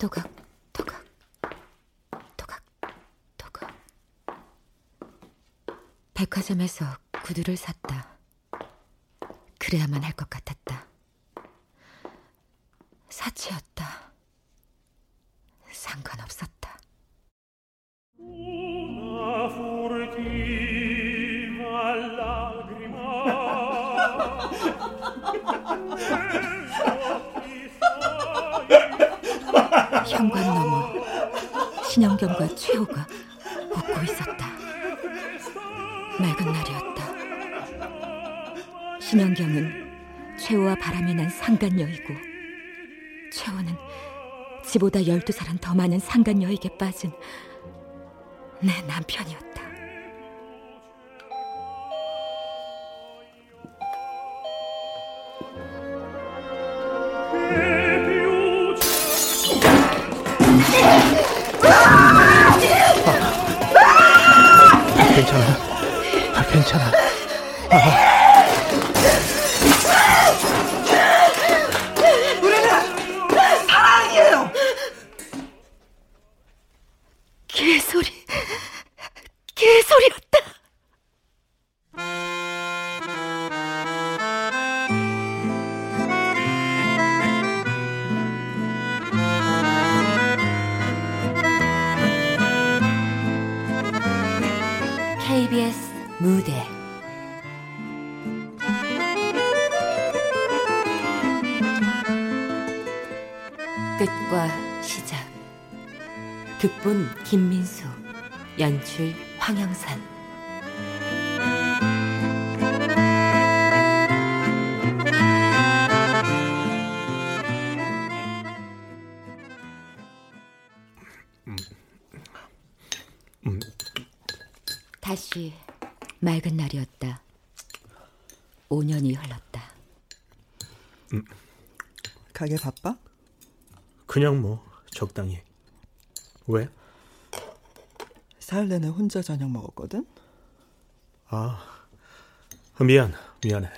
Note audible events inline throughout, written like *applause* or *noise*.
또각, 또각, 또각, 또각. 백화점에서 구두를 샀다. 그래야만 할 것 같았다. 신영경과 최호가 웃고 있었다. 맑은 날이었다. 신영경은 최호와 바람이 난 상간녀이고 최호는 지보다 열두 살은 더 많은 상간녀에게 빠진 내 남편이었다. 괜찮아. 아, 괜찮아. 아. 개소리, 개소리였 극본 김민수 연출 황영산 다시 맑은 날이었다. 5년이 흘렀다. 가게 바빠? 그냥 뭐 적당히. 왜? 사흘 내내 혼자 저녁 먹었거든? 아, 미안, 미안해.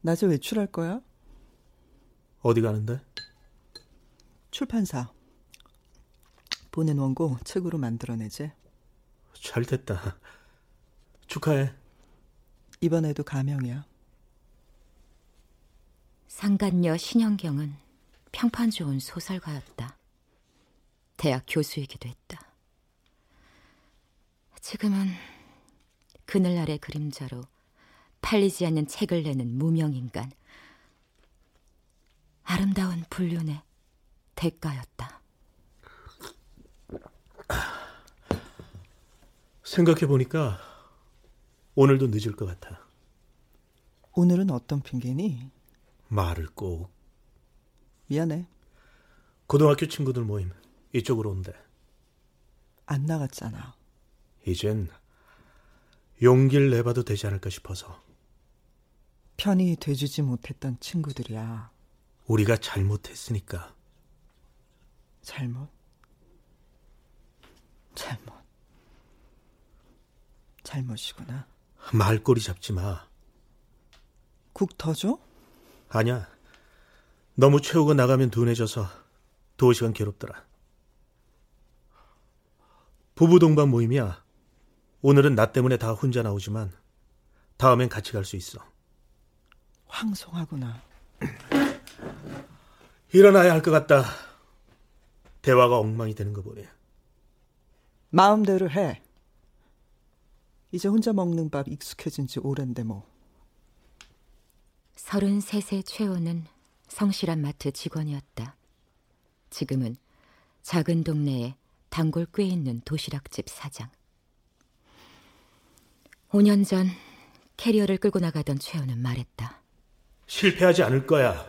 낮에 외출할 거야? 어디 가는데? 출판사. 보낸 원고 책으로 만들어내지. 잘 됐다. 축하해. 이번에도 가명이야. 상간녀 신영경은 평판 좋은 소설가였다. 대학 교수이기도 했다. 지금은 그늘날의 그림자로 팔리지 않는 책을 내는 무명인간. 아름다운 불륜의 대가였다. 생각해보니까 오늘도 늦을 것 같아. 오늘은 어떤 핑계니? 말을 꼭. 미안해. 고등학교 친구들 모임 이쪽으로 온대. 안 나갔잖아. 이젠 용기를 내봐도 되지 않을까 싶어서. 편히 돼주지 못했던 친구들이야. 우리가 잘못했으니까. 잘못? 잘못. 잘못이구나. 말꼬리 잡지 마. 국 더 줘? 아니야. 너무 채우고 나가면 둔해져서 두어 시간 괴롭더라. 부부 동반 모임이야. 오늘은 나 때문에 다 혼자 나오지만 다음엔 같이 갈 수 있어. 황송하구나. *clears throat* 일어나야 할 것 같다. 대화가 엉망이 되는 거 보니. 마음대로 해. 이제 혼자 먹는 밥 익숙해진 지 오랜데 뭐. 33세 최호는 성실한 마트 직원이었다. 지금은 작은 동네에 단골 꽤 있는 도시락집 사장. 5년 전 캐리어를 끌고 나가던 최호는 말했다. 실패하지 않을 거야.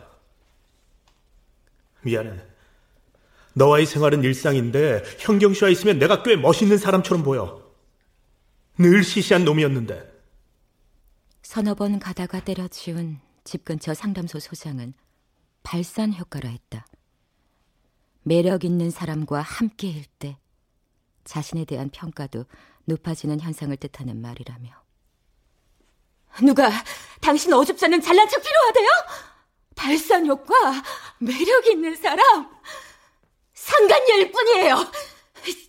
미안해. 너와의 생활은 일상인데 현경 씨와 있으면 내가 꽤 멋있는 사람처럼 보여. 늘 시시한 놈이었는데. 서너 번 가다가 때려치운 집 근처 상담소 소장은 발산 효과라 했다. 매력 있는 사람과 함께일 때 자신에 대한 평가도 높아지는 현상을 뜻하는 말이라며. 누가 당신 어줍지 않은 잘난 척 필요하대요? 발산 효과, 매력 있는 사람. 상간녀일 뿐이에요.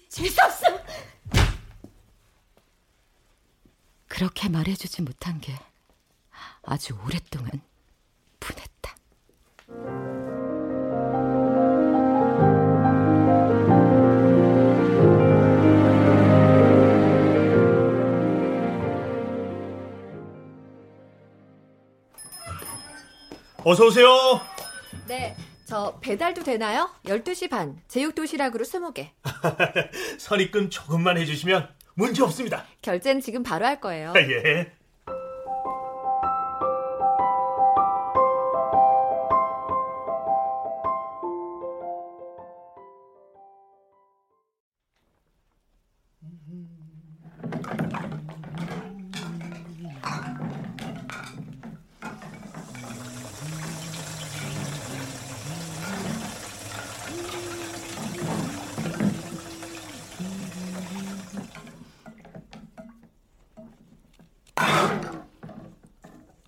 재수없어. 그렇게 말해주지 못한 게 아주 오랫동안 분했다. 어서 오세요. 네, 저 배달도 되나요? 12시 반, 제육 도시락으로 20개. *laughs* 선입금 조금만 해주시면 문제 없습니다. 결제는 지금 바로 할 거예요. *laughs* 예.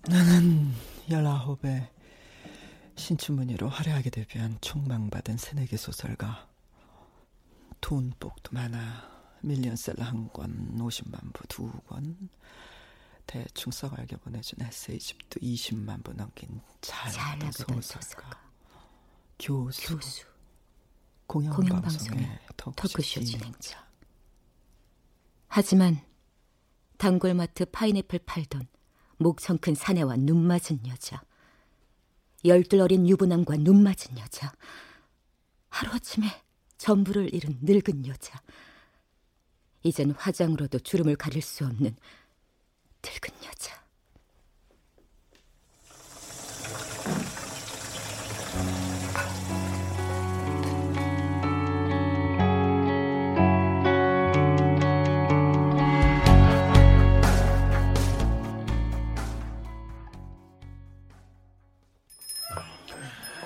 나는 열아홉에 신춘문예로 화려하게 데뷔한 촉망받은 새내기 소설가. 돈복도 많아. 밀리언셀러 한 권, 50만 부 두 권. 대충 써갈겨 보내준 에세이집도 20만 부 넘긴 잘잘 나가던 나가던 소설가. 소설가. 교수. 교수. 공영방송의 진행자. 진행자. 하지만 단골마트 파인애플 팔던 목청 큰 사내와 눈 맞은 여자. 열둘 어린 유부남과 눈 맞은 여자. 하루아침에 전부를 잃은 늙은 여자. 이젠 화장으로도 주름을 가릴 수 없는 늙은 여자.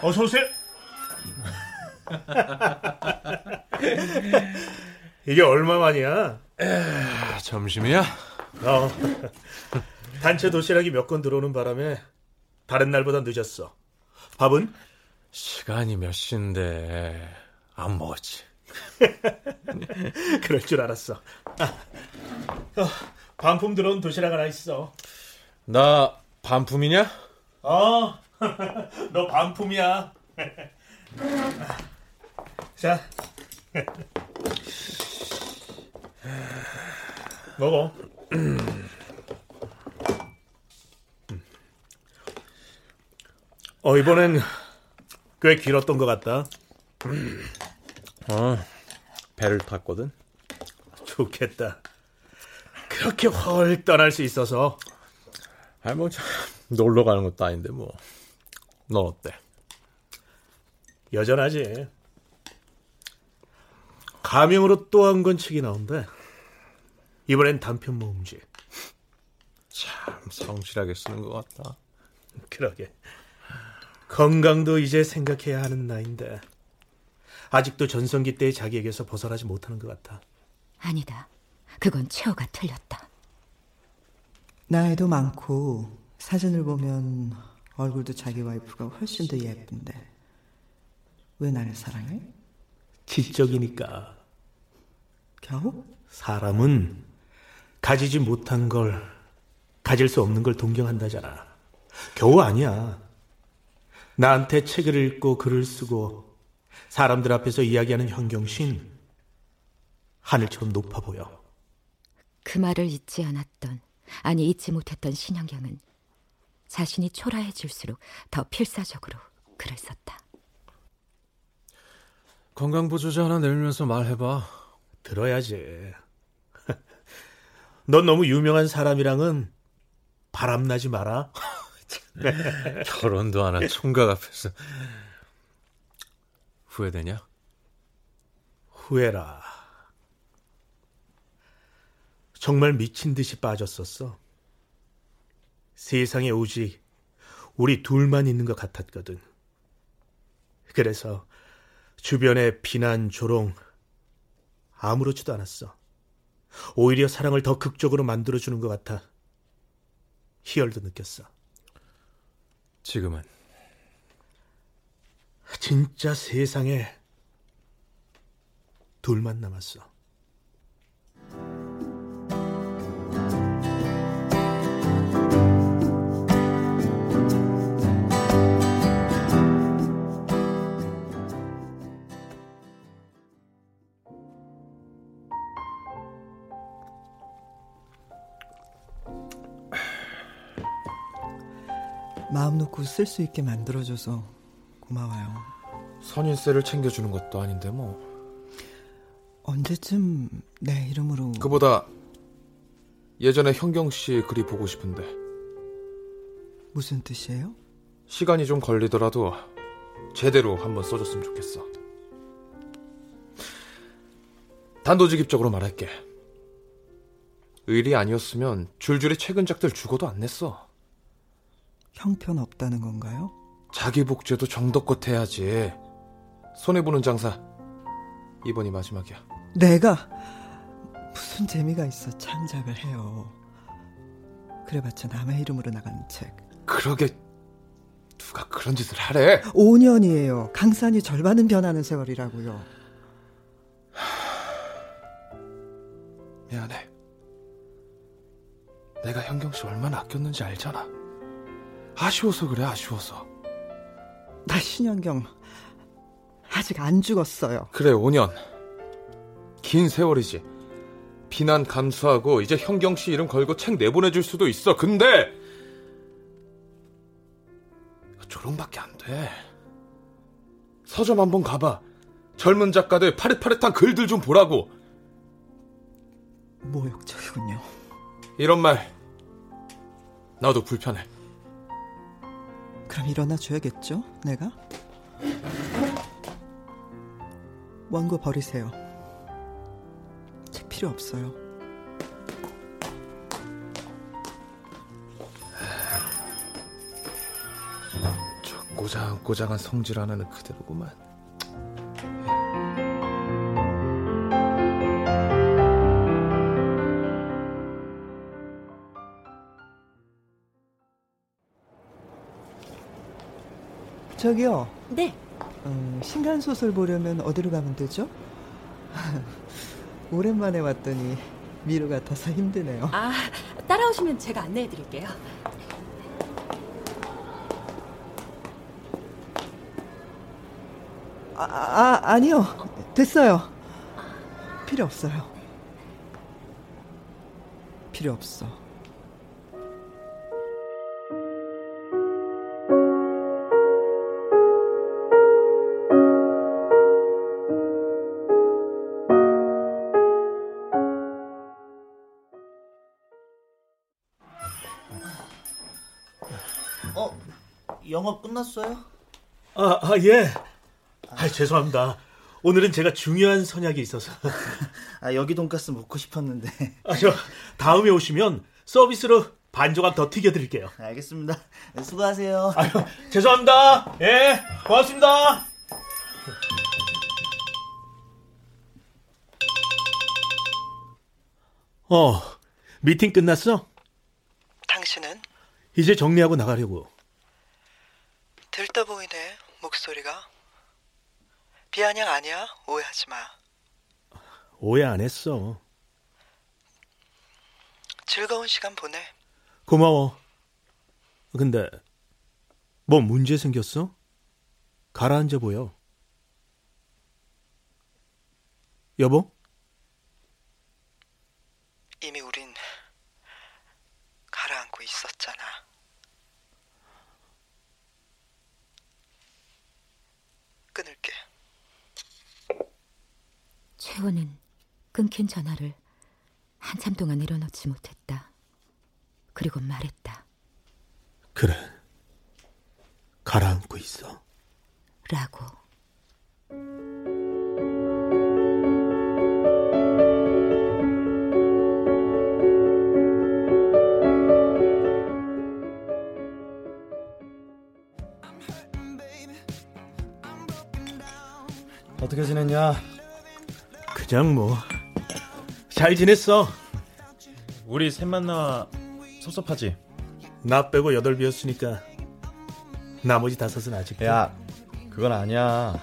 어서 오세요. 이게 얼마만이야? 아, 점심이야? 어. 단체 도시락이 몇 건 들어오는 바람에 다른 날보다 늦었어. 밥은? 시간이 몇 시인데 안 먹었지. *laughs* 그럴 줄 알았어. 아, 어, 반품 들어온 도시락 하나 있어. 나 반품이냐? 어, *laughs* 너 반품이야. *laughs* 자, *laughs* 먹어. 어, 이번엔 꽤 길었던 것 같다. *clears throat* 어, 배를 탔거든. 좋겠다. 그렇게 헐 떠날 수 있어서 아니 뭐 참, 놀러 가는 것도 아닌데 뭐. 넌 어때? 여전하지. 가명으로 또 한 권 책이 나온대. 이번엔 단편 모음집. 참 성실하게 쓰는 것 같다. 그러게. 건강도 이제 생각해야 하는 나이인데 아직도 전성기 때의 자기에게서 벗어나지 못하는 것 같아. 아니다. 그건 최호가 틀렸다. 나이도 많고 사진을 보면 얼굴도 자기 와이프가 훨씬 더 예쁜데 왜 나를 사랑해? 지적이니까 겨우? 사람은 가지지 못한 걸 가질 수 없는 걸 동경한다잖아. 겨우 아니야. 나한테 책을 읽고 글을 쓰고 사람들 앞에서 이야기하는 현경신 하늘처럼 높아 보여. 그 말을 잊지 않았던, 아니 잊지 못했던 신현경은 자신이 초라해질수록 더 필사적으로 글을 썼다. 건강보조제 하나 내밀면서 말해봐. 들어야지. *laughs* 넌 너무 유명한 사람이랑은 바람나지 마라. *laughs* 결혼도 안 한 총각 앞에서 후회되냐? 후회라. 정말 미친 듯이 빠졌었어. 세상에 오직 우리 둘만 있는 것 같았거든. 그래서 주변의 비난, 조롱 아무렇지도 않았어. 오히려 사랑을 더 극적으로 만들어주는 것 같아. 희열도 느꼈어. 지금은 진짜 세상에 둘만 남았어. 마음 놓고 쓸 수 있게 만들어줘서 고마워요. 선인세를 챙겨주는 것도 아닌데 뭐. 언제쯤 내 이름으로 그보다 예전에 현경 씨 글이 보고 싶은데 무슨 뜻이에요? 시간이 좀 걸리더라도 제대로 한번 써줬으면 좋겠어. 단도직입적으로 말할게. 의리 아니었으면 줄줄이 최근작들 죽어도 안 냈어. 형편 없다는 건가요? 자기 복제도 정덕껏 해야지. 손해보는 장사. 이번이 마지막이야. 내가 무슨 재미가 있어 창작을 해요. 그래봤자 남의 이름으로 나가는 책. 그러게 누가 그런 짓을 하래? 5년이에요. 강산이 절반은 변하는 세월이라고요. 미안해. 내가 현경 씨 얼마나 아꼈는지 알잖아. 아쉬워서 그래, 아쉬워서. 나 신현경 아직 안 죽었어요. 그래, 5년. 긴 세월이지. 비난 감수하고 이제 현경 씨 이름 걸고 책 내보내줄 수도 있어. 근데 조롱밖에 안 돼. 서점 한번 가봐. 젊은 작가들 파릇파릇한 글들 좀 보라고. 모욕적이군요. 이런 말 나도 불편해. 그럼 일어나 줘야겠죠? 내가? 원고 버리세요. 책 필요 없어요. 저 꼬장꼬장한 성질 하나는 그대로구만. 저기요. 네. 음, 신간 소설 보려면 어디로 가면 되죠? *laughs* 오랜만에 왔더니 미루 같아서 힘드네요. 아, 따라오시면 제가 안내해 드릴게요. 아, 아 아니요. 됐어요. 필요 없어요. 필요 없어. 어? 영업 끝났어요? 아, 아 예. 아, 죄송합니다. 오늘은 제가 중요한 선약이 있어서. *laughs* 아, 여기 돈가스 먹고 싶었는데. 아, 저 다음에 오시면 서비스로 반 조각 더 튀겨 드릴게요. 알겠습니다. 네, 수고하세요. 아유, 죄송합니다. 예, 고맙습니다. 어, 미팅 끝났어? 당신은 이제 정리하고 나가려고. 들떠 보이네 목소리가. 비아냥 아니야 오해하지 마. 오해 안 했어. 즐거운 시간 보내. 고마워. 근데 뭐 문제 생겼어? 가라앉아 보여. 여보? 이미 우린 가라앉고 있었잖아. 끊을게. 최호는 끊긴 전화를 한참 동안 내려놓지 못했다. 그리고 말했다. 그래. 가라앉고 있어. 라고. 어떻게 지냈냐? 그냥 뭐. 잘 지냈어. 우리 셋만 나와 섭섭하지? 나 빼고 여덟 비였으니까 나머지 다섯은 아직. 야, 그건 아니야.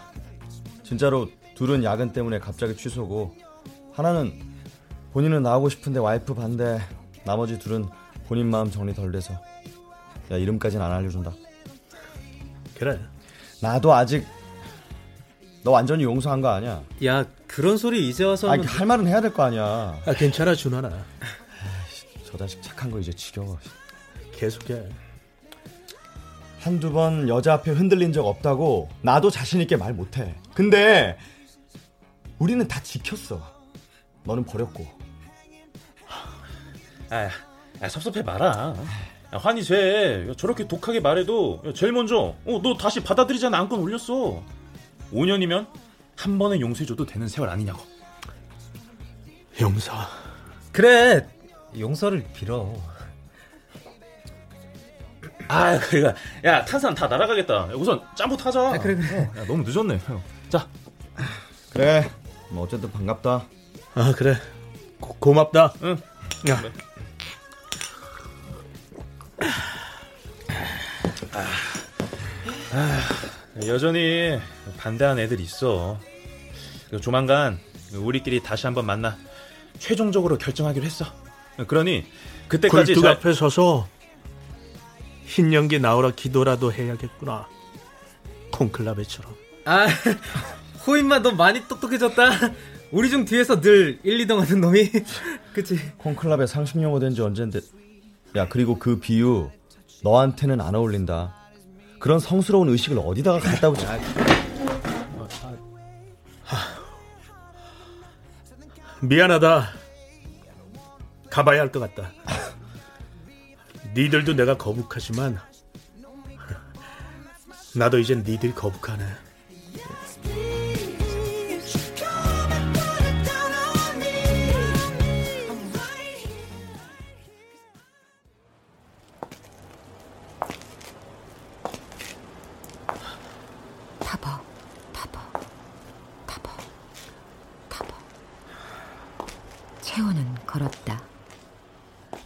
진짜로 둘은 야근 때문에 갑자기 취소고 하나는 본인은 나오고 싶은데 와이프 반대 나머지 둘은 본인 마음 정리 덜 돼서 야 이름까지는 안 알려준다 그래. 나도 아직 너 완전히 용서한 거 아니야 야 그런 소리 이제 와서는 아, 할 말은 해야 될 거 아니야 아, 괜찮아, 준하나. 저 자식 착한 거 이제 지겨워 계속해. 한두 번 여자 앞에 흔들린 적 없다고 나도 자신 있게 말 못해 근데 우리는 다 지켰어 너는 버렸고 아, 아 섭섭해 마라. 야, 환희 쟤 야, 저렇게 독하게 말해도 야, 제일 먼저 어, 너 다시 받아들이지 않아 안건 올렸어. 5년이면 한 번에 용서해줘도 되는 세월 아니냐고. 용서. 그래 용서를 빌어 아, 그러니까 야 탄산 다 날아가겠다. 야, 우선 짬부 타자. 아, 그래, 그래. 어, 야, 너무 늦었네. 형. 자, 그래 뭐 어쨌든 반갑다 아, 그래. 고, 고맙다. 응. 야, 여전히 반대하는 애들 있어. 그리고 조만간 우리끼리 다시 한번 만나 최종적으로 결정하기로 했어. 그러니 그때까지 굴뚝 잘... 앞에 서서 흰 연기 나오라 기도라도 해야겠구나. 콩클라베처럼. 아 호인마 너 많이 똑똑해졌다 우리 중 뒤에서 늘 1, 2등 하는 놈이 그치 콩클럽에 상식 용어 된 지 언젠데 야 그리고 그 비유 너한테는 안 어울린다 그런 성스러운 의식을 어디다가 갖다 붙여 아, 미안하다. 가봐야 할 것 같다. 니들도 내가 거북하지만 나도 이젠 니들 거북하네. 타버, 타버, 타버, 타버. 채원은 걸었다.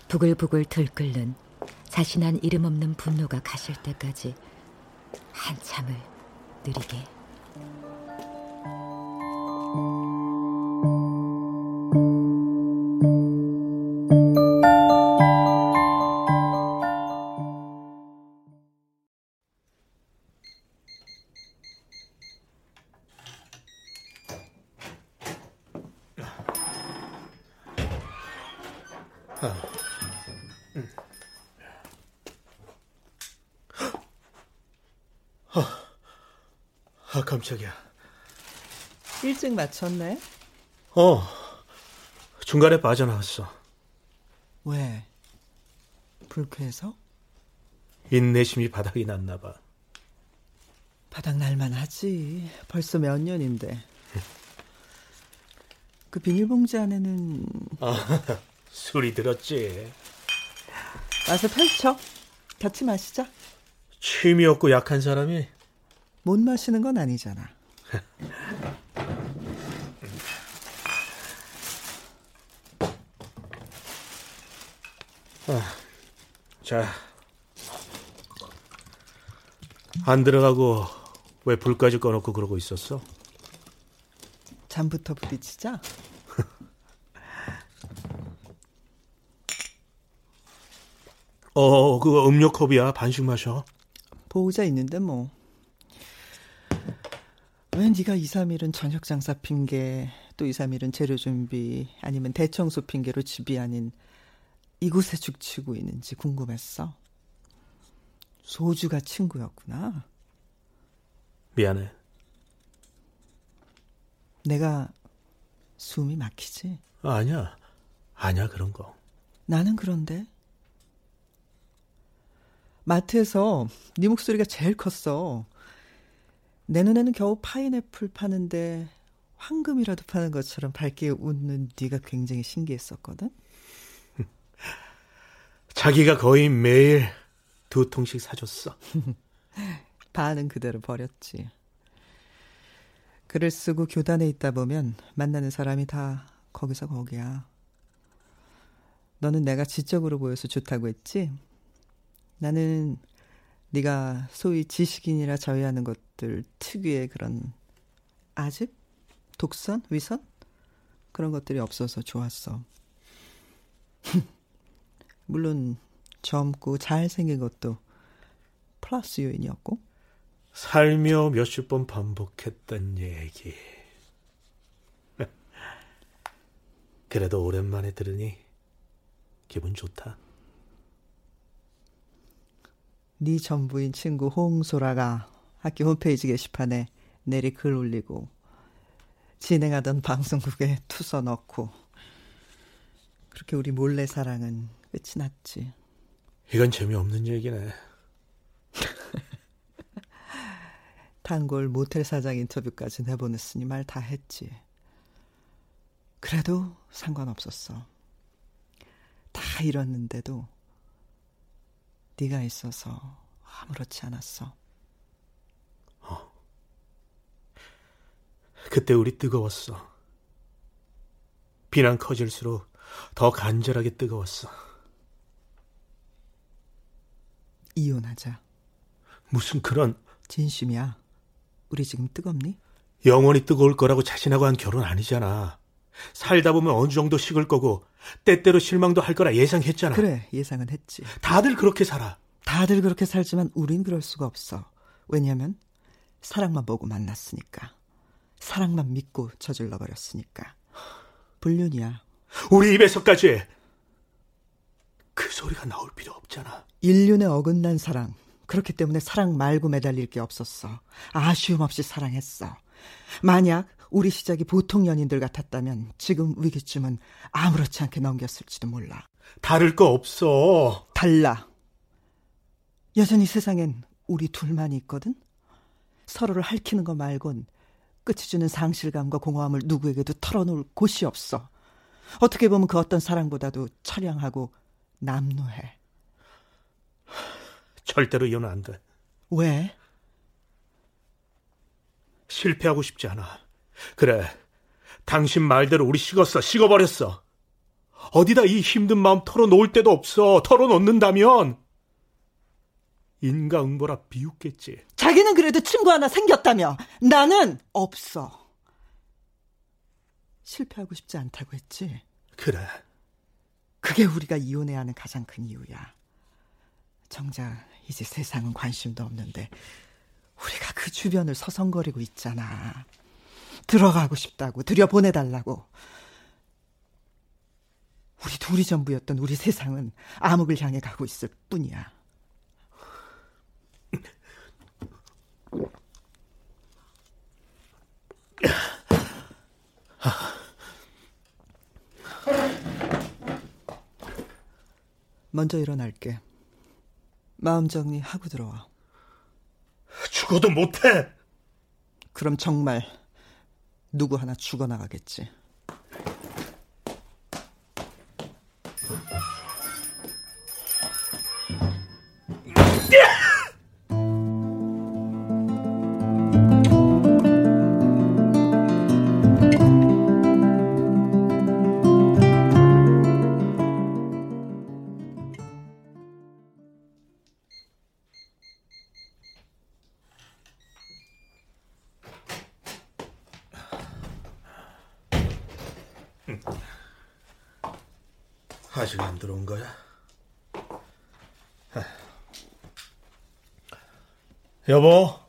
부글부글 들끓는 자신한 이름 없는 분노가 가실 때까지 한참을 느리게. 깜짝이야. 일찍 마쳤네. 어 중간에 빠져나왔어. 왜? 불쾌해서? 인내심이 바닥이 났나 봐. 바닥 날만 하지. 벌써 몇 년인데. *laughs* 그 비닐봉지 안에는 *laughs* 술이 들었지. 와서 펼쳐. 같이 마시자. 취미 없고 약한 사람이 못 마시는 건 아니잖아. 자. 안 들어가고 왜 불까지 꺼놓고 그러고 있었어? 잠부터 부딪히자. *laughs* 어, 그거 음료 컵이야. 반씩 마셔. 보호자 있는데 뭐. 왜 네가 2, 3일은 저녁 장사 핑계, 또 2, 3일은 재료 준비, 아니면 대청소 핑계로 집이 아닌 이곳에 죽치고 있는지 궁금했어. 소주가 친구였구나. 미안해. 내가 숨이 막히지? 아, 아니야. 아니야, 그런 거. 나는 그런데 마트에서 네 목소리가 제일 컸어. 내 눈에는 겨우 파인애플 파는데 황금이라도 파는 것처럼 밝게 웃는 네가 굉장히 신기했었거든. 자기가 거의 매일 두 통씩 사줬어. *laughs* 반은 그대로 버렸지. 글을 쓰고 교단에 있다 보면 만나는 사람이 다 거기서 거기야. 너는 내가 지적으로 보여서 좋다고 했지? 나는 네가 소위 지식인이라 저해하는 것들 특유의 그런 아직 독선, 위선 그런 것들이 없어서 좋았어. *laughs* 물론 젊고 잘생긴 것도 플러스 요인이었고. 살며 몇십 번 반복했던 얘기. *laughs* 그래도 오랜만에 들으니 기분 좋다. 네 전부인 친구 홍소라가 학교 홈페이지 게시판에 내리 글 올리고 진행하던 방송국에 투서 넣고 그렇게 우리 몰래 사랑은 끝이 났지. 이건 재미없는 얘기네. *laughs* 단골 모텔 사장 인터뷰까지 내보냈으니 말 다 했지. 그래도 상관없었어. 다 잃었는데도 네가 있어서 아무렇지 않았어. 어. 그때 우리 뜨거웠어. 비난 커질수록 더 간절하게 뜨거웠어. 이혼하자. 무슨 그런 진심이야. 우리 지금 뜨겁니? 영원히 뜨거울 거라고 자신하고 한 결혼 아니잖아. 살다 보면 어느 정도 식을 거고 때때로 실망도 할 거라 예상했잖아. 그래, 예상은 했지. 다들 그렇게 살아. 다들 그렇게 살지만 우린 그럴 수가 없어. 왜냐면 사랑만 보고 만났으니까. 사랑만 믿고 저질러 버렸으니까. 불륜이야. 우리 입에서까지 그 소리가 나올 필요 없잖아. 인륜에 어긋난 사랑. 그렇기 때문에 사랑 말고 매달릴 게 없었어. 아쉬움 없이 사랑했어. 만약 우리 시작이 보통 연인들 같았다면 지금 위기쯤은 아무렇지 않게 넘겼을지도 몰라. 다를 거 없어. 달라. 여전히 세상엔 우리 둘만이 있거든? 서로를 핥히는 거 말곤 끝이 주는 상실감과 공허함을 누구에게도 털어놓을 곳이 없어. 어떻게 보면 그 어떤 사랑보다도 처량하고 남루해. 절대로 이혼 안 돼. 왜? 실패하고 싶지 않아. 그래. 당신 말대로 우리 식었어. 식어버렸어. 어디다 이 힘든 마음 털어놓을 데도 없어. 털어놓는다면 인가응보라 비웃겠지. 자기는 그래도 친구 하나 생겼다며. 나는 없어. 실패하고 싶지 않다고 했지. 그래. 그게 우리가 이혼해야 하는 가장 큰 이유야. 정작 이제 세상은 관심도 없는데 우리가 그 주변을 서성거리고 있잖아. 들어가고 싶다고 들여보내달라고. 우리 둘이 전부였던 우리 세상은 암흑을 향해 가고 있을 뿐이야. 먼저 일어날게. 마음 정리하고 들어와. 죽어도 못해. 그럼 정말 누구 하나 죽어나가겠지. 안 들어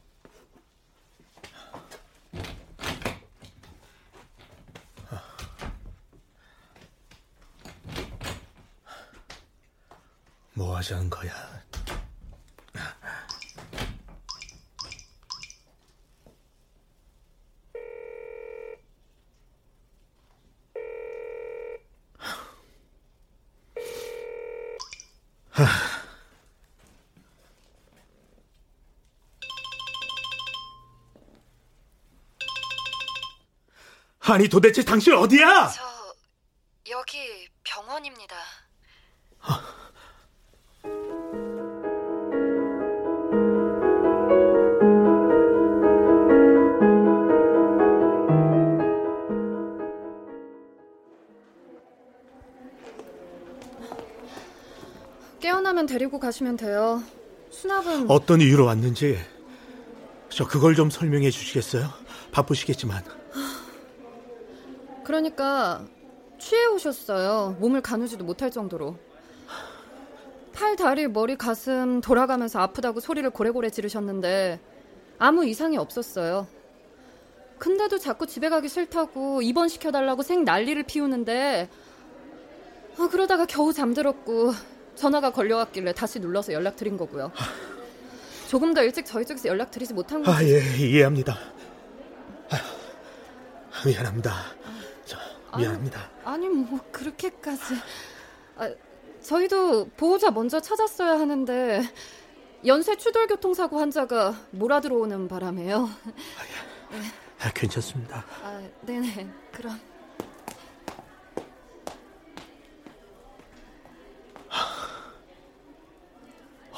아니 도대체 당신 어디야? 저 여기 병원입니다. 깨어나면 데리고 가시면 돼요. 수납은 어떤 이유로 왔는지 저 그걸 좀 설명해 주시겠어요? 바쁘시겠지만 그러니까 취해 오셨어요. 몸을 가누지도 못할 정도로. 팔, 다리, 머리, 가슴 돌아가면서 아프다고 소리를 고래고래 지르셨는데 아무 이상이 없었어요. 근데도 자꾸 집에 가기 싫다고 입원시켜달라고 생 난리를 피우는데 아, 그러다가 겨우 잠들었고 전화가 걸려왔길래 다시 눌러서 연락드린 거고요. 조금 더 일찍 저희 쪽에서 연락드리지 못한 거. 아, 예, 이해합니다. 아, 미안합니다. 저, 미안합니다. 아니, 아니 뭐 그렇게까지. 아, 저희도 보호자 먼저 찾았어야 하는데 연쇄 추돌 교통사고 환자가 몰아들어오는 바람에요. 아, 예. 아, 괜찮습니다. 아, 네네. 그럼.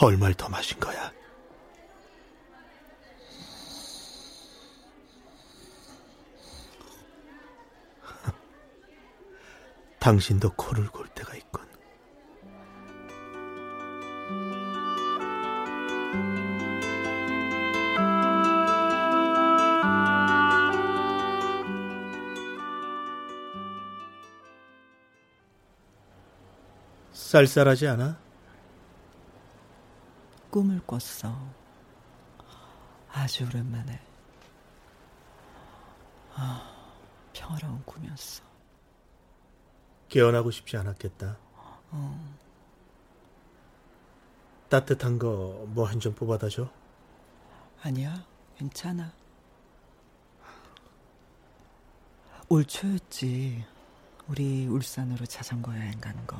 얼마를 더 마신 거야? 당신도 코를 골 때가 있군. 쌀쌀하지 않아? 꿈을 꿨어. 아주 오랜만에. 아, 평화로운 꿈이었어. 깨어나고 싶지 않았겠다. 어. 따뜻한 거 뭐 한 점 뽑아다 줘? 아니야, 괜찮아. 올 초였지. 우리 울산으로 자전거 여행 가는 거.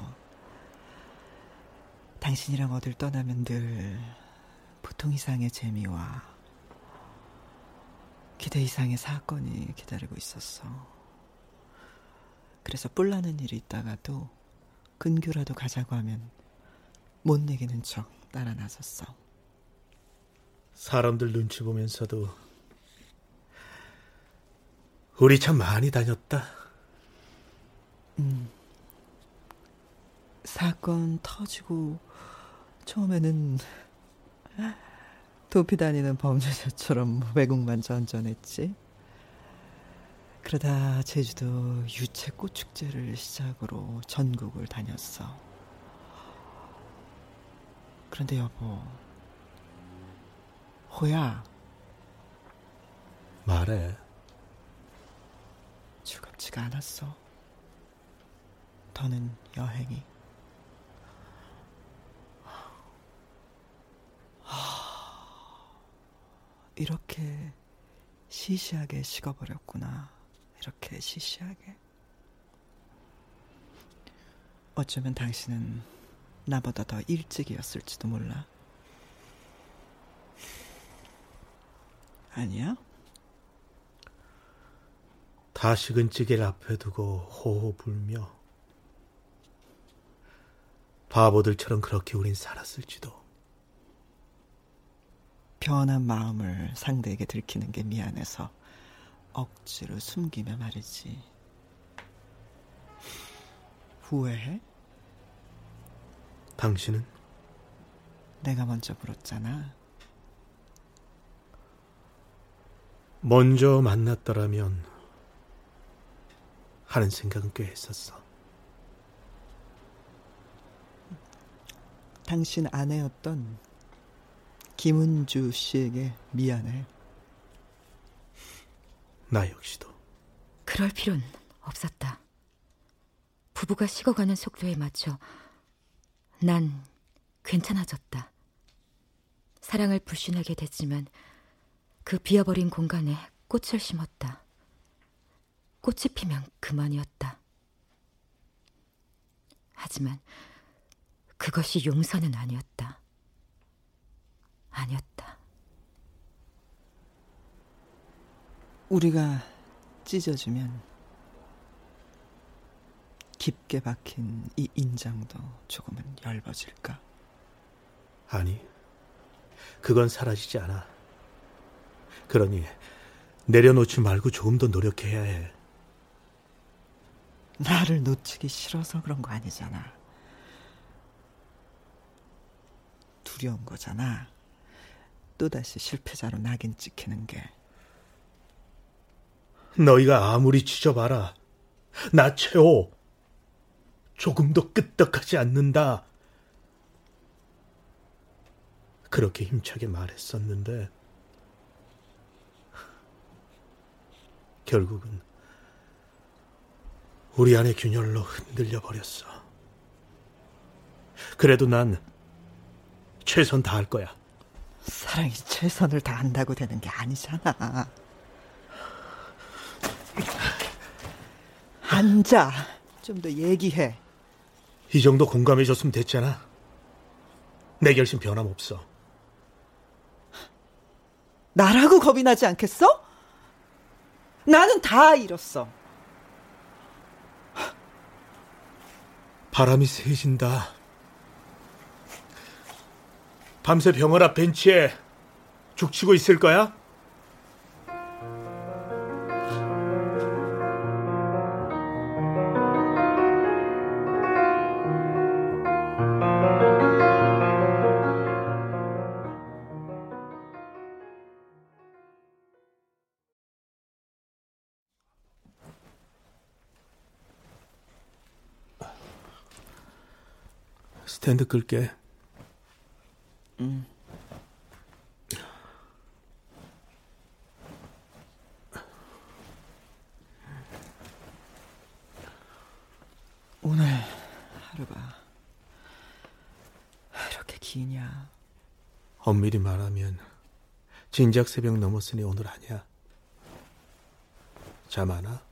당신이랑 어딜 떠나면 늘 보통 이상의 재미와 기대 이상의 사건이 기다리고 있었어. 그래서 뿔나는 일이 있다가도 근교라도 가자고 하면 못 내기는 척 따라 나섰어. 사람들 눈치 보면서도 우리 참 많이 다녔다. 음. 사건 터지고 처음에는 도피 다니는 범죄자처럼 외국만 전전했지. 그러다 제주도 유채 꽃 축제를 시작으로 전국을 다녔어. 그런데 여보, 호야. 말해. 즐겁지가 않았어. 더는 여행이. 이렇게 시시하게 식어버렸구나. 이렇게 시시하게. 어쩌면 당신은 나보다 더 일찍이었을지도 몰라. 아니야? 다 식은 찌개를 앞에 두고 호호 불며 바보들처럼 그렇게 우린 살았을지도. 변한 마음을 상대에게 들키는 게 미안해서 억지로 숨기며 말이지. 후회해? 당신은? 내가 먼저 물었잖아. 먼저 만났더라면 하는 생각은 꽤 했었어. 당신 아내였던 김은주 씨에게 미안해. 나 역시도. 그럴 필요는 없었다. 부부가 식어가는 속도에 맞춰 난 괜찮아졌다. 사랑을 불신하게 됐지만 그 비어버린 공간에 꽃을 심었다. 꽃이 피면 그만이었다. 하지만 그것이 용서는 아니었다. 아니었다. 우리가 찢어지면 깊게 박힌 이 인장도 조금은 얇아질까? 아니, 그건 사라지지 않아. 그러니 내려놓지 말고 조금 더 노력해야 해. 나를 놓치기 싫어서 그런 거 아니잖아. 두려운 거잖아. 또다시 실패자로 낙인 찍히는 게. 너희가 아무리 지져봐라. 나 최호 조금도 끄떡하지 않는다. 그렇게 힘차게 말했었는데 결국은 우리 안의 균열로 흔들려 버렸어. 그래도 난 최선 다할 거야. 사랑이 최선을 다한다고 되는 게 아니잖아. 앉아. 좀 더 얘기해. 이 정도 공감해줬으면 됐잖아. 내 결심 변함없어. 나라고 겁이 나지 않겠어? 나는 다 잃었어. 바람이 세진다. 밤새 병원 앞 벤치에 죽치고 있을 거야? 스탠드 끌게. 음. 오늘 하루가 이렇게 기냐? 엄밀히 말하면 진작 새벽 넘었으니 오늘 아니야. 잠 안 와?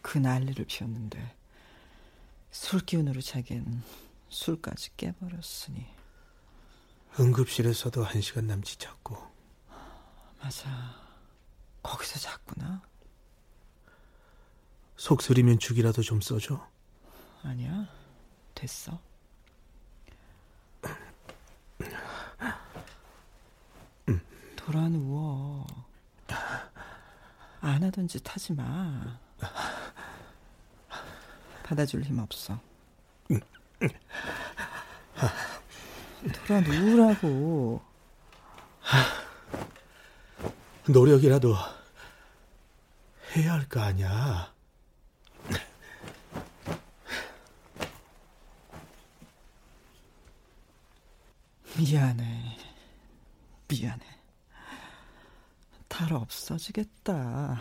그 난리를 피웠는데 술 기운으로 자기는 술까지 깨버렸으니. 응급실에서도 한 시간 남짓 잤고. 맞아. 거기서 잤구나. 속 쓰리면 죽이라도 좀 써줘. 아니야. 됐어. 돌아 누워 안 하던 짓 하지 마. 받아줄 힘 없어 돌아 누우라고. 노력이라도 해야 할 거 아니야. 미안해. 미안해. 달 없어지겠다.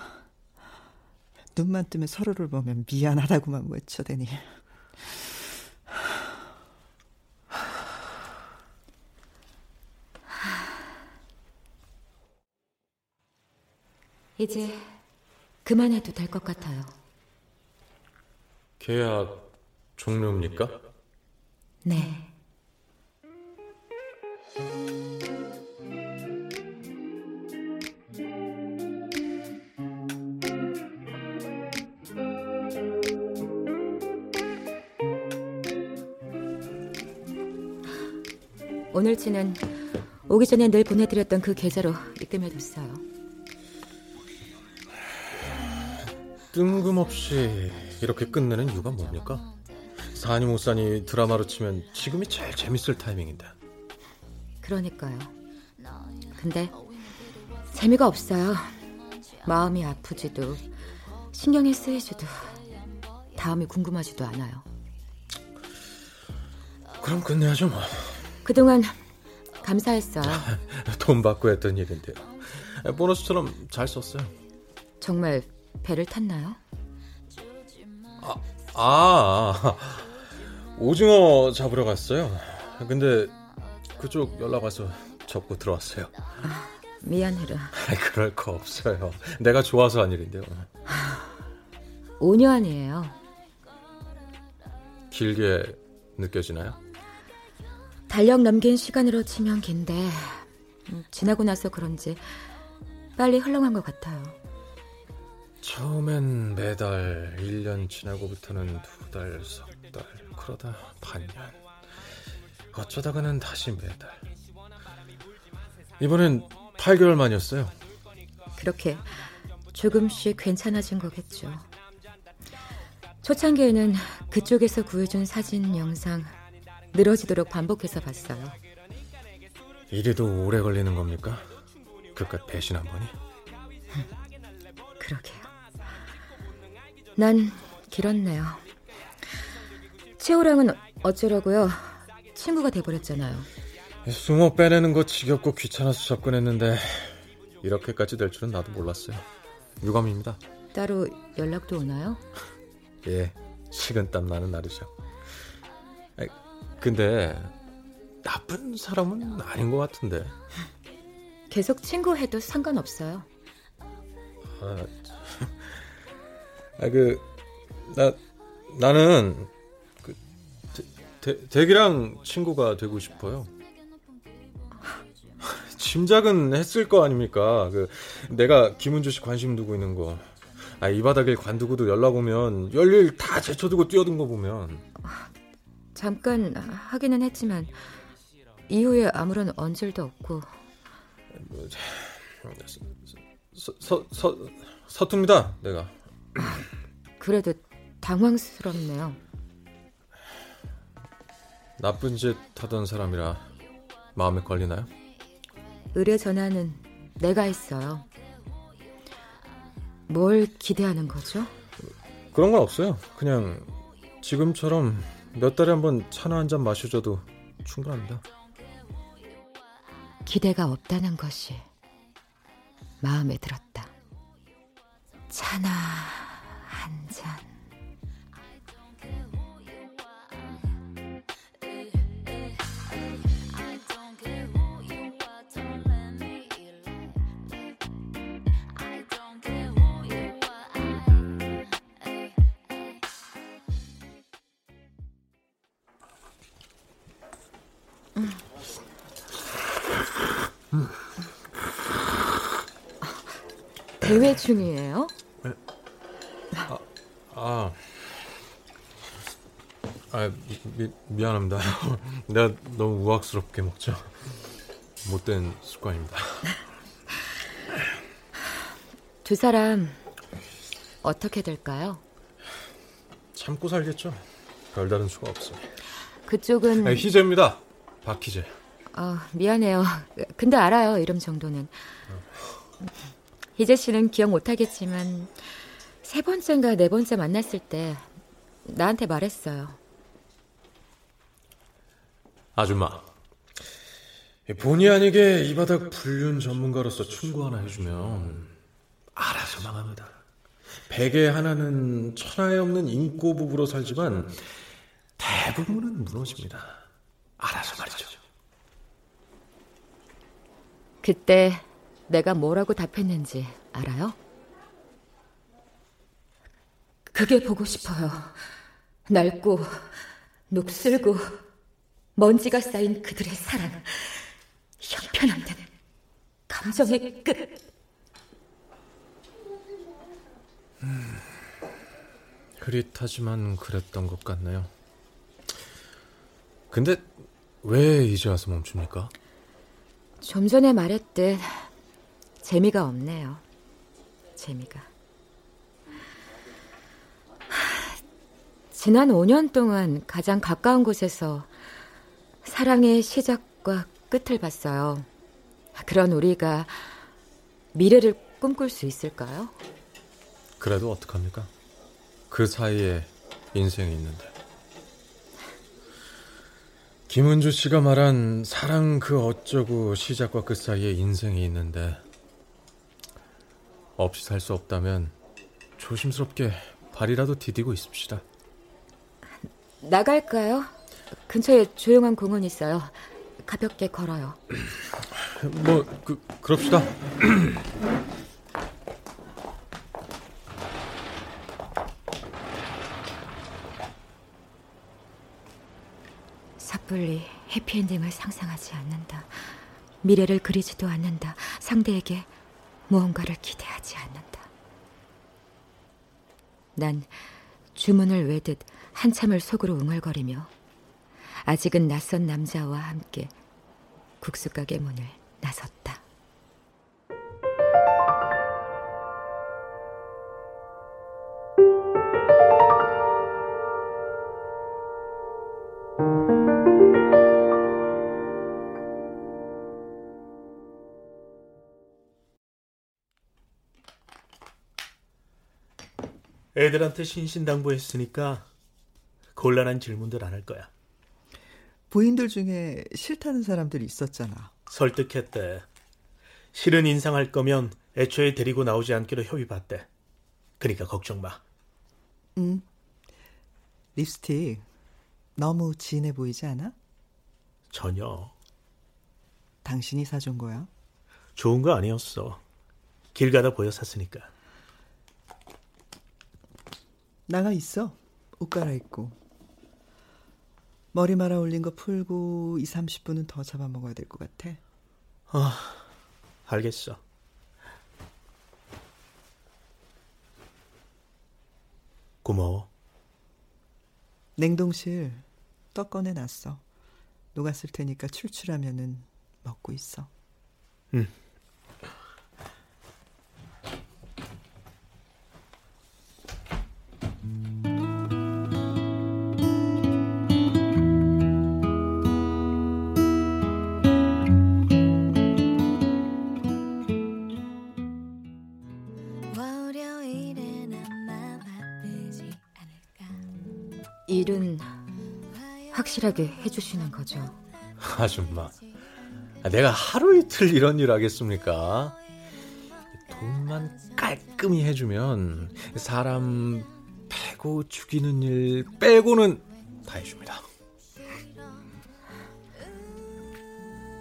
눈만 뜨면 서로를 보면 미안하다고만 외쳐대니. 이제 그만해도 될 것 같아요. 계약 종료입니까? 네. 오늘치는 오기 전에 늘 보내드렸던 그 계좌로 입금해뒀어요. 뜬금없이 이렇게 끝내는 이유가 뭡니까? 사니 못 사니 드라마로 치면 지금이 제일 재밌을 타이밍인데. 그러니까요. 근데 재미가 없어요. 마음이 아프지도 신경이 쓰이지도 다음이 궁금하지도 않아요. 그럼 끝내야죠 뭐. 그동안 감사했어요. *laughs* 돈 받고 했던 일인데요. 보너스처럼 잘 썼어요. 정말 배를 탔나요? 아, 아, 오징어 잡으러 갔어요. 근데 그쪽 연락 와서 접고 들어왔어요. 아, 미안해라. 그럴 거 없어요. 내가 좋아서 한 일인데요. 5년이에요. 길게 느껴지나요? 달력 넘긴 시간으로 치면 긴데 음, 지나고 나서 그런지 빨리 흘러간 것 같아요. 처음엔 매달 1년 지나고부터는 두 달, 석 달, 그러다 반년. 어쩌다가는 다시 매달. 이번엔 8개월 만이었어요. 그렇게 조금씩 괜찮아진 거겠죠. 초창기에는 그쪽에서 구해준 사진, 영상 늘어지도록 반복해서 봤어요. 이래도 오래 걸리는 겁니까? 그깟 배신 한 번이? *laughs* 그러게요. 난 길었네요. 최호랑은 어쩌려고요? 친구가 돼버렸잖아요. 수모 빼내는 거 지겹고 귀찮아서 접근했는데 이렇게까지 될 줄은 나도 몰랐어요. 유감입니다. 따로 연락도 오나요? *laughs* 예, 식은땀 나는 날이죠. 아니, 근데 나쁜 사람은 아닌 것 같은데. *laughs* 계속 친구해도 상관없어요. 아, 아, 그, 나, 나는, 그, 대, 대기랑 친구가 되고 싶어요. *laughs* 짐작은 했을 거 아닙니까? 그, 내가 김은주 씨 관심 두고 있는 거. 아, 이 바닥에 관두고도 연락 오면 열일 다 제쳐두고 뛰어든 거 보면. 잠깐 하기는 했지만, 이후에 아무런 언질도 없고. 서, 서, 서, 서툽니다, 내가. *clears throat* 그래도 당황스럽네요. 나쁜 짓 하던 사람이라 마음에 걸리나요? 의뢰 전화는 내가 했어요. 뭘 기대하는 거죠? 그런 건 없어요. 그냥 지금처럼 몇 달에 한 번 차나 한 잔 마셔줘도 충분합니다. 기대가 없다는 것이 마음에 들었다. 차나 한 잔. 대회 중이에요? 아, 아, 아 미, 미안합니다. *laughs* 내가 너무 우악스럽게 먹죠. 못된 습관입니다. 두 사람 어떻게 될까요? 참고 살겠죠. 별다른 수가 없어. 그쪽은 네, 희재입니다. 박희재. 어, 미안해요. 근데 알아요. 이름 정도는. 희재 씨는 기억 못하겠지만 세 번째인가 네 번째 만났을 때 나한테 말했어요. 아줌마. 본의 아니게 이 바닥 불륜 전문가로서 충고 하나 해주면 알아서 망합니다. 베개 하나는 천하에 없는 인고 부부로 살지만 대부분은 무너집니다. 알아서 말이죠. 그때 내가 뭐라고 답했는지 알아요? 그게 보고 싶어요. 낡고 녹슬고 먼지가 쌓인 그들의 사랑. 형편없는 감정의 끝. 음, 흐릿하지만 그랬던 것 같네요. 근데 왜 이제 와서 멈춥니까? 좀 전에 말했듯 재미가 없네요. 재미가. 지난 5년 동안 가장 가까운 곳에서 사랑의 시작과 끝을 봤어요. 그런 우리가 미래를 꿈꿀 수 있을까요? 그래도 어떡합니까? 그 사이에 인생이 있는데. 김은주 씨가 말한 사랑 그 어쩌고 시작과 끝 사이에 인생이 있는데 없이 살 수 없다면 조심스럽게 발이라도 디디고 있읍시다. 나갈까요? 근처에 조용한 공원 있어요. 가볍게 걸어요. 뭐, 그, 그럽시다. 섣불리 해피엔딩을 상상하지 않는다. 미래를 그리지도 않는다. 상대에게 무언가를 기대하지 않는다. 난 주문을 외듯 한참을 속으로 웅얼거리며 아직은 낯선 남자와 함께 국수가게 문을 나섰다. 애들한테 신신당부했으니까 곤란한 질문들 안 할 거야. 부인들 중에 싫다는 사람들이 있었잖아. 설득했대. 싫은 인상할 거면 애초에 데리고 나오지 않기로 협의봤대. 그러니까 걱정 마. 응. 립스틱 너무 진해 보이지 않아? 전혀. 당신이 사준 거야? 좋은 거 아니었어. 길 가다 보여 샀으니까. 나가 있어. 옷 갈아입고. 머리 말아 올린 거 풀고 2, 30분은 더 잡아먹어야 될 것 같아. 아, 알겠어. 고마워. 냉동실 떡 꺼내놨어. 녹았을 테니까 출출하면은 먹고 있어. 응. 확실하게 해주시는 거죠. 아줌마, 내가 하루 이틀 이런 일 하겠습니까? 돈만 깔끔히 해주면 사람 패고 죽이는 일 빼고는 다 해줍니다.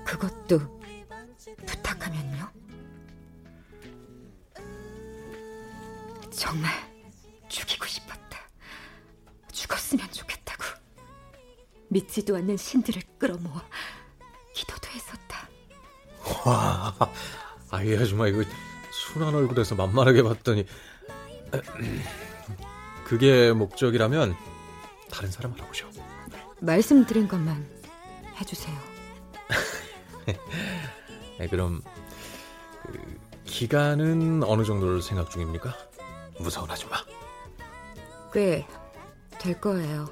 그것도 부탁하면요? 정말 믿지도 않는 신들을 끌어모아 기도도 했었다. 와, 아이 아줌마 이거 순한 얼굴에서 만만하게 봤더니 그게 목적이라면 다른 사람 알아보죠. 말씀드린 것만 해주세요. *laughs* 네, 그럼 그 기간은 어느 정도를 생각 중입니까? 무서운 아줌마. 꽤 될 거예요.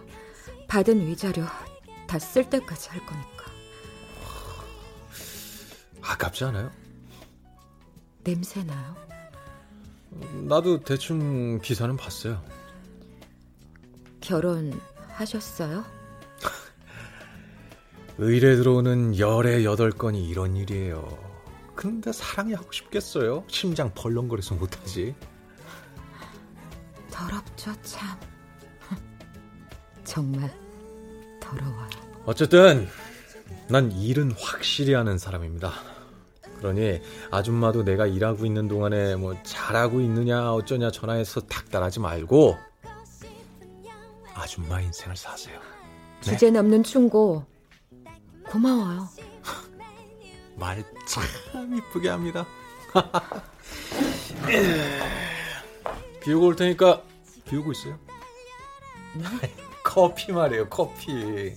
받은 위자료 다 쓸 때까지 할 거니까. 아깝지 않아요? 냄새 나요? 나도 대충 기사는 봤어요. 결혼하셨어요? *laughs* 의뢰 들어오는 열의 여덟 건이 이런 일이에요. 근데 사랑이 하고 싶겠어요? 심장 벌렁거려서 못하지. 더럽죠, 참. *laughs* 정말 더러워요. 어쨌든 난 일은 확실히 하는 사람입니다. 그러니 아줌마도 내가 일하고 있는 동안에 뭐 잘하고 있느냐 어쩌냐 전화해서 닥달하지 말고 아줌마 인생을 사세요. 네? 주제 넘는 충고 고마워요. *laughs* 말 참 이쁘게 합니다. *laughs* 비우고 올 테니까 비우고 있어요. 네? *laughs* 커피 말이에요, 커피.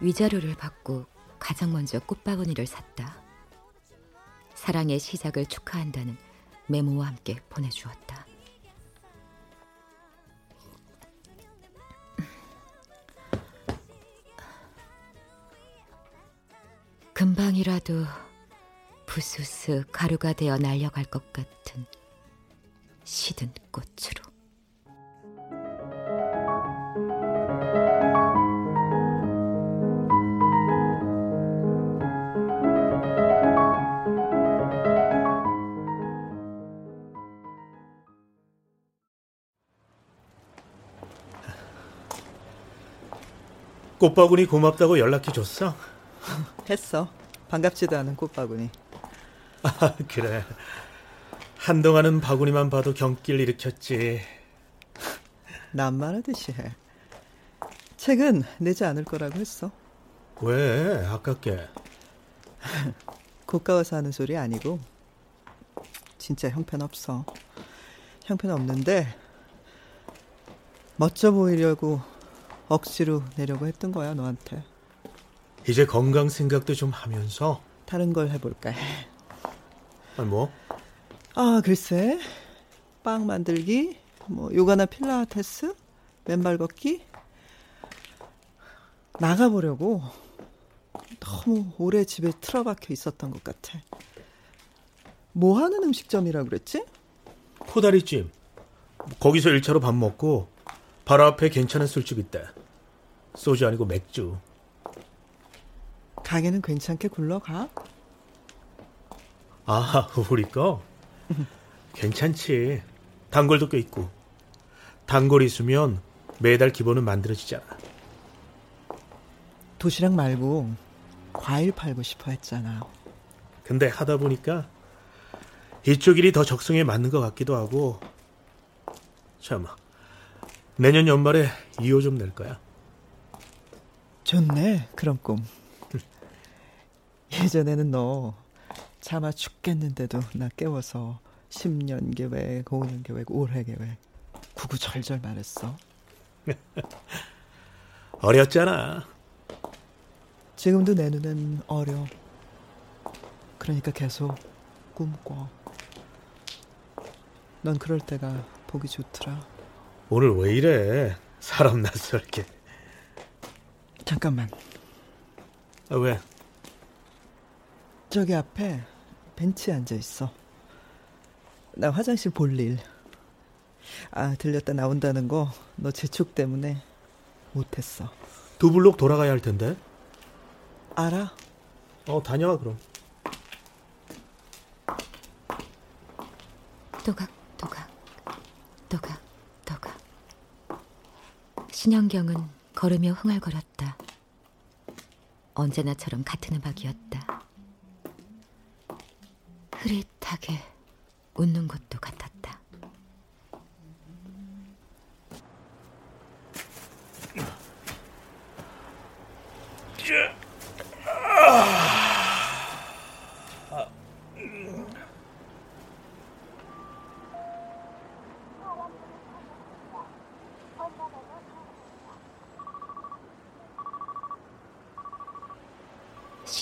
위자료를 받고 가장 먼저 꽃바구니를 샀다. 사랑의 시작을 축하한다는 메모와 함께 보내주었다. 금방이라도 부스스 가루가 되어 날려갈 것 같은 시든 꽃으로. 꽃바구니 고맙다고 연락해 줬어? *laughs* 했어. 반갑지도 않은 꽃바구니. 아, 그래. 한동안은 바구니만 봐도 경기를 일으켰지. 남말하듯이 해. 책은 내지 않을 거라고 했어. 왜? 아깝게. *laughs* 고가워서 하는 소리 아니고 진짜 형편없어. 형편없는데 멋져 보이려고 억지로 내려고 했던 거야 너한테. 이제 건강 생각도 좀 하면서 다른 걸 해볼까 해. 아, 뭐? 아 글쎄 빵 만들기, 뭐 요가나 필라테스, 맨발 걷기 나가보려고 너무 오래 집에 틀어박혀 있었던 것 같아. 뭐 하는 음식점이라 그랬지? 코다리찜. 거기서 1차로 밥 먹고 바로 앞에 괜찮은 술집 있다. 소주 아니고 맥주. 가게는 괜찮게 굴러가? 아, 우리 거? 괜찮지. 단골도 꽤 있고. 단골 있으면 매달 기본은 만들어지잖아. 도시락 말고 과일 팔고 싶어 했잖아. 근데 하다 보니까 이쪽 일이 더 적성에 맞는 것 같기도 하고. 참, 내년 연말에 2호 좀 낼 거야. 좋네, 그런 꿈. 예전에는 너 차마 죽겠는데도 나 깨워서 10년 계획, 5년 계획, 올해 계획 구구절절 말했어. *laughs* 어렸잖아. 지금도 내 눈엔 어려. 그러니까 계속 꿈꿔. 넌 그럴 때가 보기 좋더라. 오늘 왜 이래? 사람 낯설게. 잠깐만. 아, 왜? 저기 앞에 벤치에 앉아 있어. 나 화장실 볼 일. 아, 들렸다 나온다는 거 너 재촉 때문에 못했어. 두 블록 돌아가야 할 텐데. 알아? 어, 다녀와 그럼. 또각 또각 또각 또각 신현경은 걸으며 흥얼거렸다. 언제나처럼 같은 음악이었다. 흐릿하게 웃는 것도 같았다.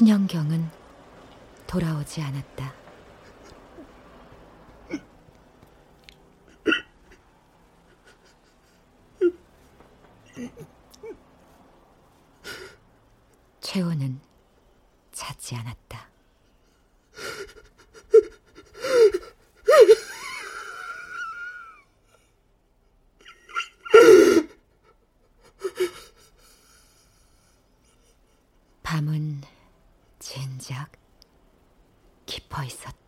신현경은 돌아오지 않았다. 최호는 찾지 않았다. 밤은 진작 깊어 있었다.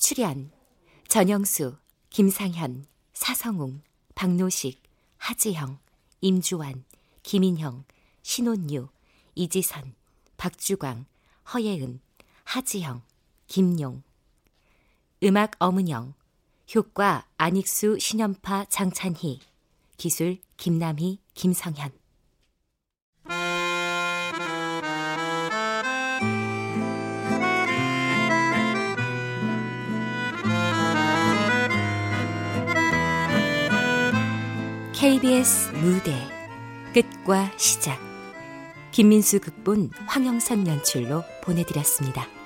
출연 전영수, 김상현, 사성웅, 박노식, 하지영, 임주환, 김인형, 신혼유, 이지선, 박주광, 허예은, 하지영, 김용. 음악 엄은영 효과 안익수, 신연파, 장찬희 기술 김남희, 김성현 KBS 무대 끝과 시작 김민수 극본 황영선 연출로 보내드렸습니다.